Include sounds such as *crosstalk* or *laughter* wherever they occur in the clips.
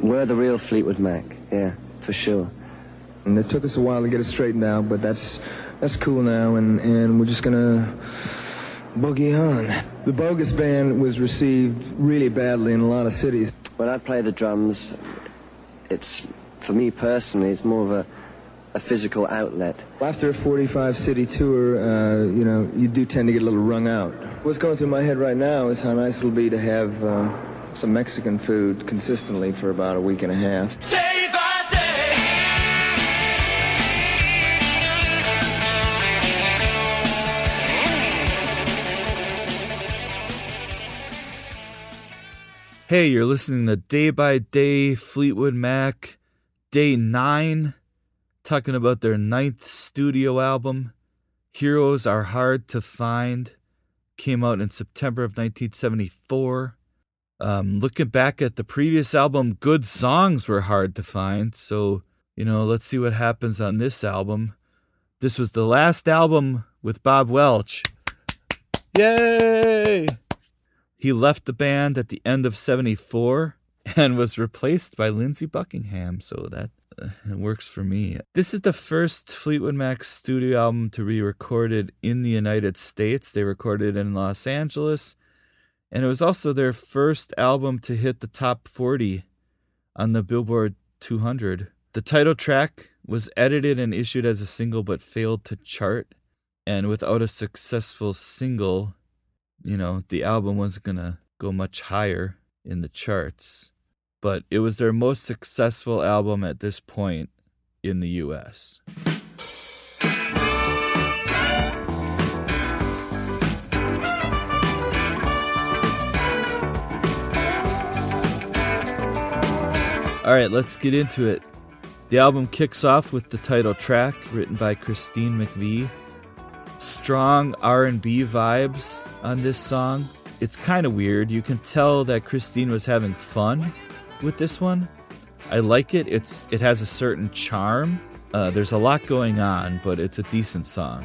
We're the real Fleetwood Mac, yeah, for sure. And it took us a while to get it straightened out, but that's that's cool now, and, and we're just gonna boogie on. The Bogus Band was received really badly in a lot of cities. When I play the drums, it's, for me personally, it's more of a, a physical outlet. After a 45 city tour, uh, you know, you do tend to get a little wrung out. What's going through my head right now is how nice it'll be to have uh, some Mexican food consistently for about a week and a half. Day by day. Hey, you're listening to Day by Day Fleetwood Mac, Day 9, talking about their ninth studio album, Heroes Are Hard to Find. Came out in September of 1974. Um, looking back at the previous album, good songs were hard to find. So, you know, let's see what happens on this album. This was the last album with Bob Welch. Yay! He left the band at the end of 74 and was replaced by Lindsey Buckingham, so that uh, works for me. This is the first Fleetwood Mac studio album to be recorded in the United States. They recorded in Los Angeles, and it was also their first album to hit the top 40 on the Billboard 200. The title track was edited and issued as a single but failed to chart, and without a successful single, you know, the album wasn't going to go much higher in the charts. But it was their most successful album at this point in the US. All right, let's get into it. The album kicks off with the title track written by Christine McVie strong R&B vibes on this song. It's kind of weird. You can tell that Christine was having fun with this one. I like it. It's it has a certain charm. Uh, there's a lot going on, but it's a decent song.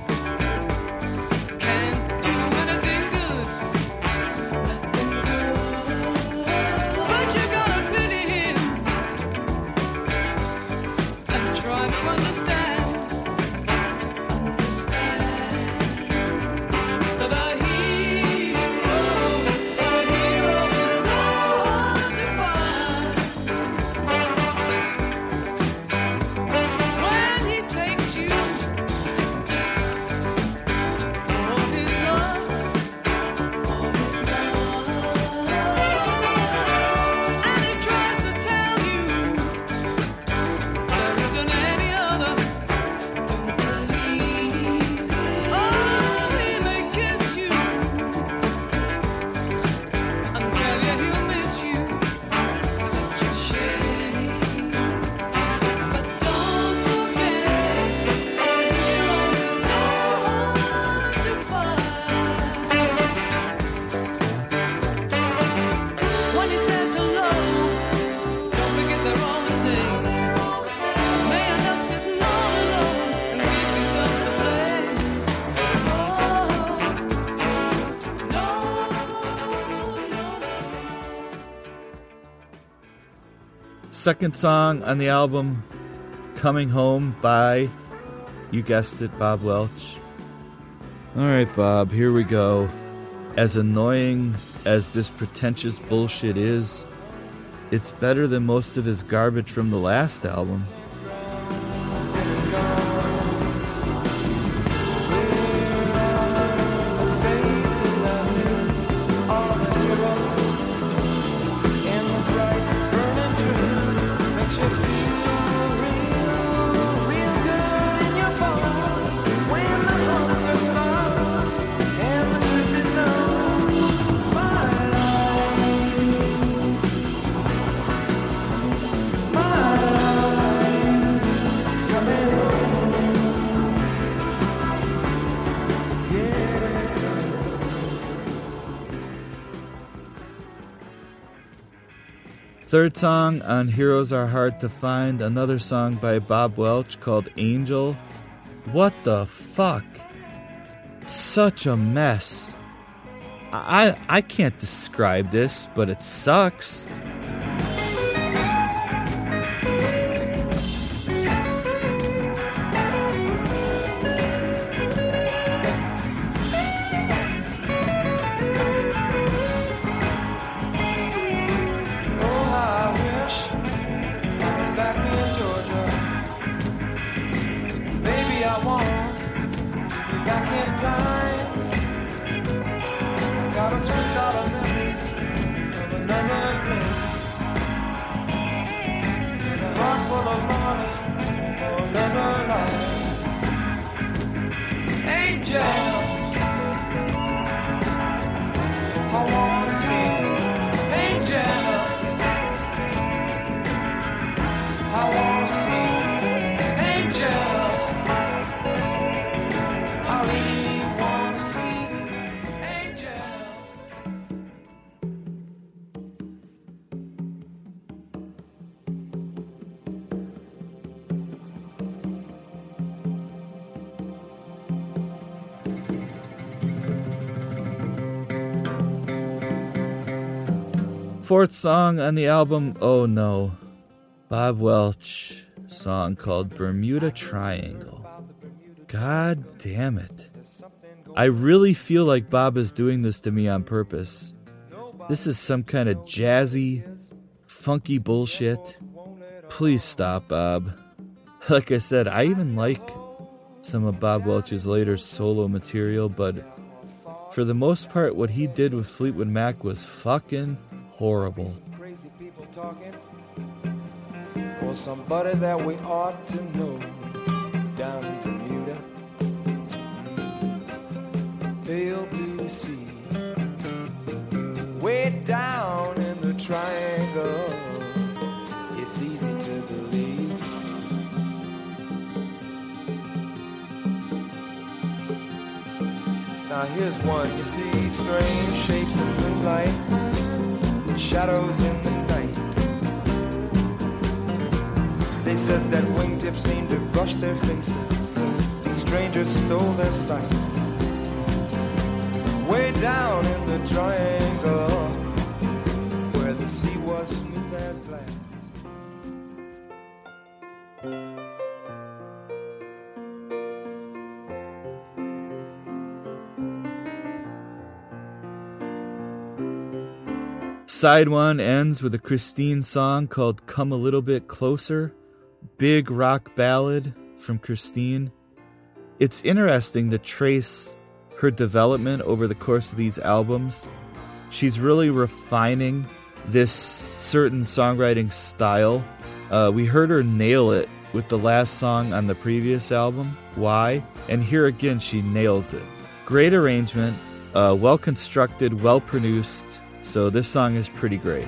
Second song on the album, Coming Home by, you guessed it, Bob Welch. All right, Bob, here we go. As annoying as this pretentious bullshit is, it's better than most of his garbage from the last album. Third song on Heroes Are Hard to Find, another song by Bob Welch called Angel. What the fuck? Such a mess. I I can't describe this, but it sucks. Fourth song on the album, Oh No. Bob Welch song called Bermuda Triangle. God damn it. I really feel like Bob is doing this to me on purpose. This is some kind of jazzy, funky bullshit. Please stop, Bob. *laughs* Like I said, I even like some of Bob Welch's later solo material, but for the most part, what he did with Fleetwood Mac was fucking horrible. crazy people talking. Or somebody that we ought to know down in Bermuda. Pale blue sea way down in the triangle. It's easy to believe. Now here's one. You see strange shapes in moonlight shadows in the night. They said that wingtips seemed to brush their faces. Strangers stole their sight. Way down in the triangle, where the sea was smooth as glass. Side one ends with a Christine song called Come a Little Bit Closer, big rock ballad from Christine. It's interesting to trace her development over the course of these albums. She's really refining this certain songwriting style. Uh, we heard her nail it with the last song on the previous album, Why? And here again, she nails it. Great arrangement, uh, well constructed, well produced. So this song is pretty great.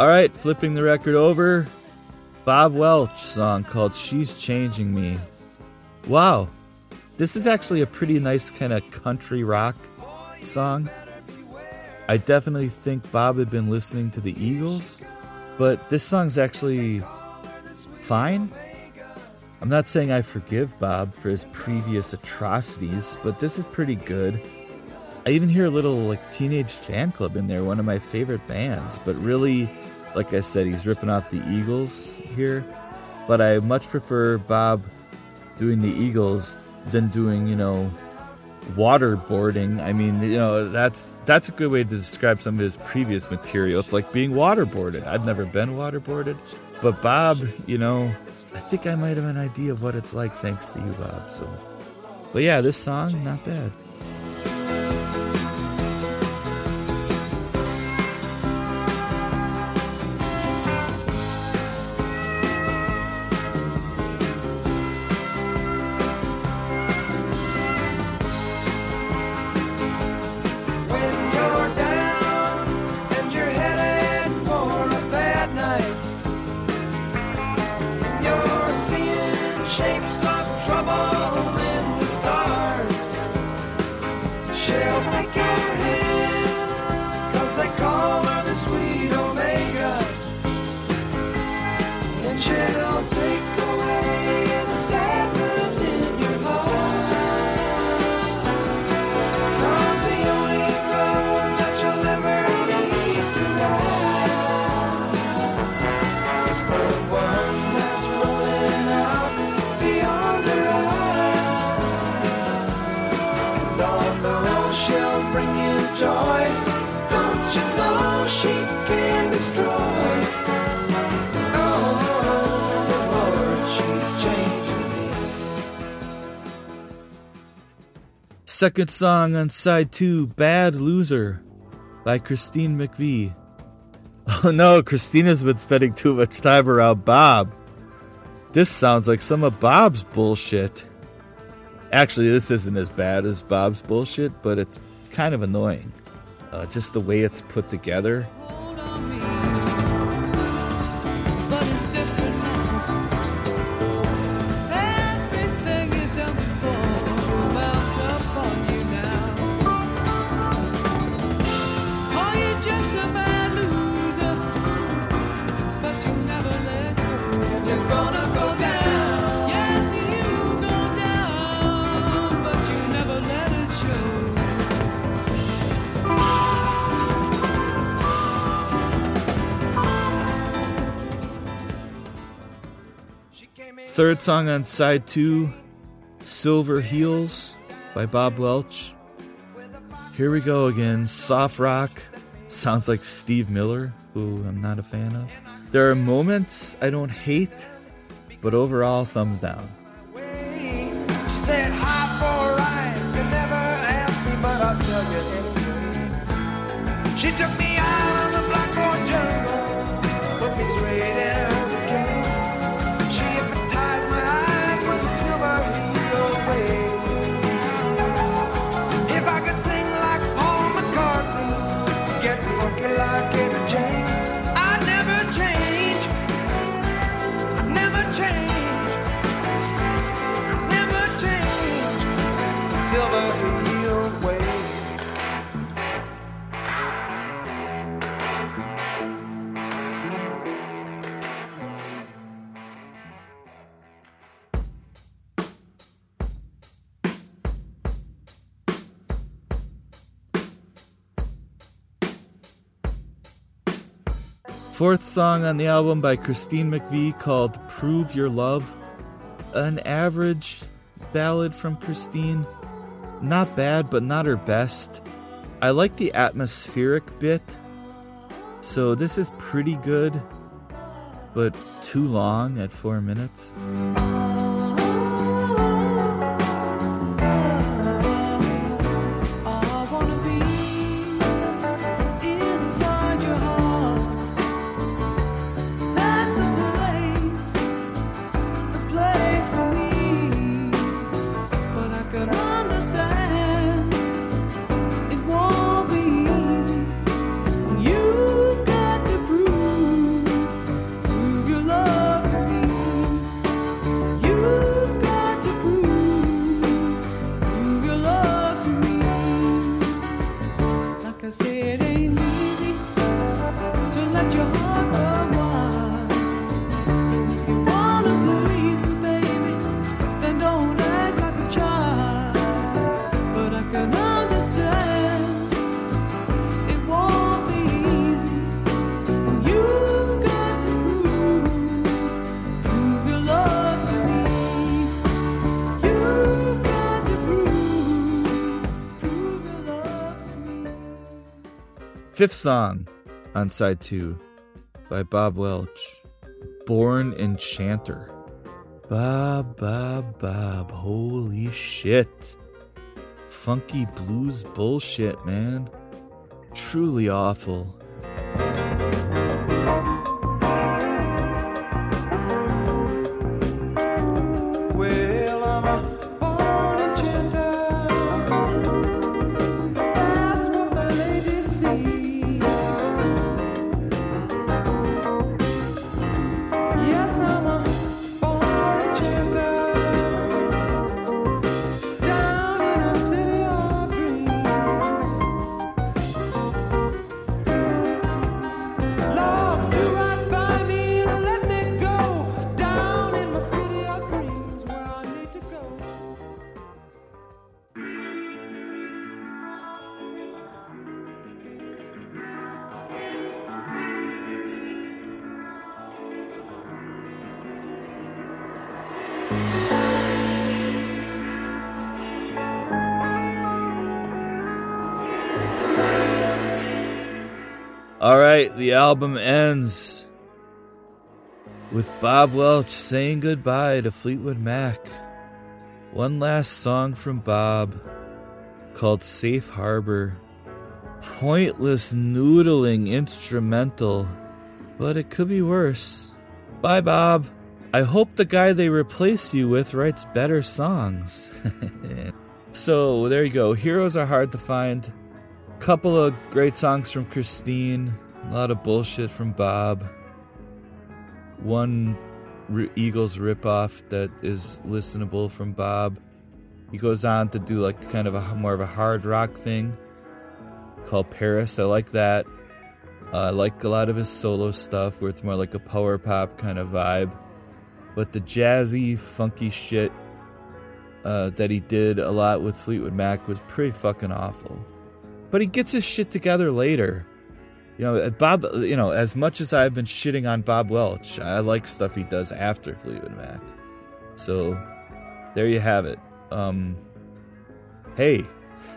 All right, flipping the record over. Bob Welch song called She's Changing Me. Wow. This is actually a pretty nice kind of country rock song. I definitely think Bob had been listening to the Eagles, but this song's actually fine. I'm not saying I forgive Bob for his previous atrocities, but this is pretty good. I even hear a little like Teenage Fanclub in there, one of my favorite bands, but really, like I said, he's ripping off the Eagles here. But I much prefer Bob doing the Eagles than doing, you know, waterboarding. I mean, you know, that's that's a good way to describe some of his previous material. It's like being waterboarded. I've never been waterboarded, but Bob, you know, I think I might have an idea of what it's like thanks to you, Bob. So, but yeah, this song not bad. When Second song on side two, Bad Loser by Christine McVie. *laughs* Oh no, Christina's been spending too much time around Bob. This sounds like some of Bob's bullshit. Actually, this isn't as bad as Bob's bullshit, but it's kind of annoying. Uh, just the way it's put together. Third song on side two, Silver Heels by Bob Welch. Here we go again. Soft rock. Sounds like Steve Miller, who I'm not a fan of. There are moments I don't hate, but overall, thumbs down. She said, hi for Fourth song on the album by Christine McVie called Prove Your Love. An average ballad from Christine. Not bad, but not her best. I like the atmospheric bit. So this is pretty good, but too long at four minutes. Fifth song on side two by Bob Welch Born Enchanter. Bob, Bob, Bob. Holy shit. Funky blues bullshit, man. Truly awful. The album ends with Bob Welch saying goodbye to Fleetwood Mac. One last song from Bob called Safe Harbor. Pointless noodling instrumental, but it could be worse. Bye, Bob. I hope the guy they replace you with writes better songs. *laughs* so there you go. Heroes are hard to find. Couple of great songs from Christine. A lot of bullshit from Bob. One R- Eagles ripoff that is listenable from Bob. He goes on to do like kind of a more of a hard rock thing called Paris. I like that. Uh, I like a lot of his solo stuff where it's more like a power pop kind of vibe. But the jazzy, funky shit uh, that he did a lot with Fleetwood Mac was pretty fucking awful but he gets his shit together later. You know, Bob. You know, as much as I've been shitting on Bob Welch, I like stuff he does after Fleetwood Mac. So, there you have it. Um, hey,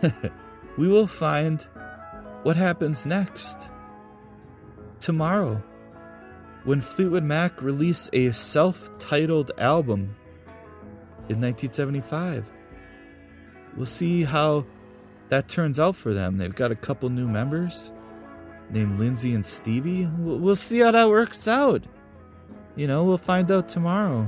*laughs* we will find what happens next tomorrow when Fleetwood Mac release a self-titled album in 1975. We'll see how that turns out for them. They've got a couple new members named Lindsey and Stevie. We'll, see how that works out. You know, we'll find out tomorrow.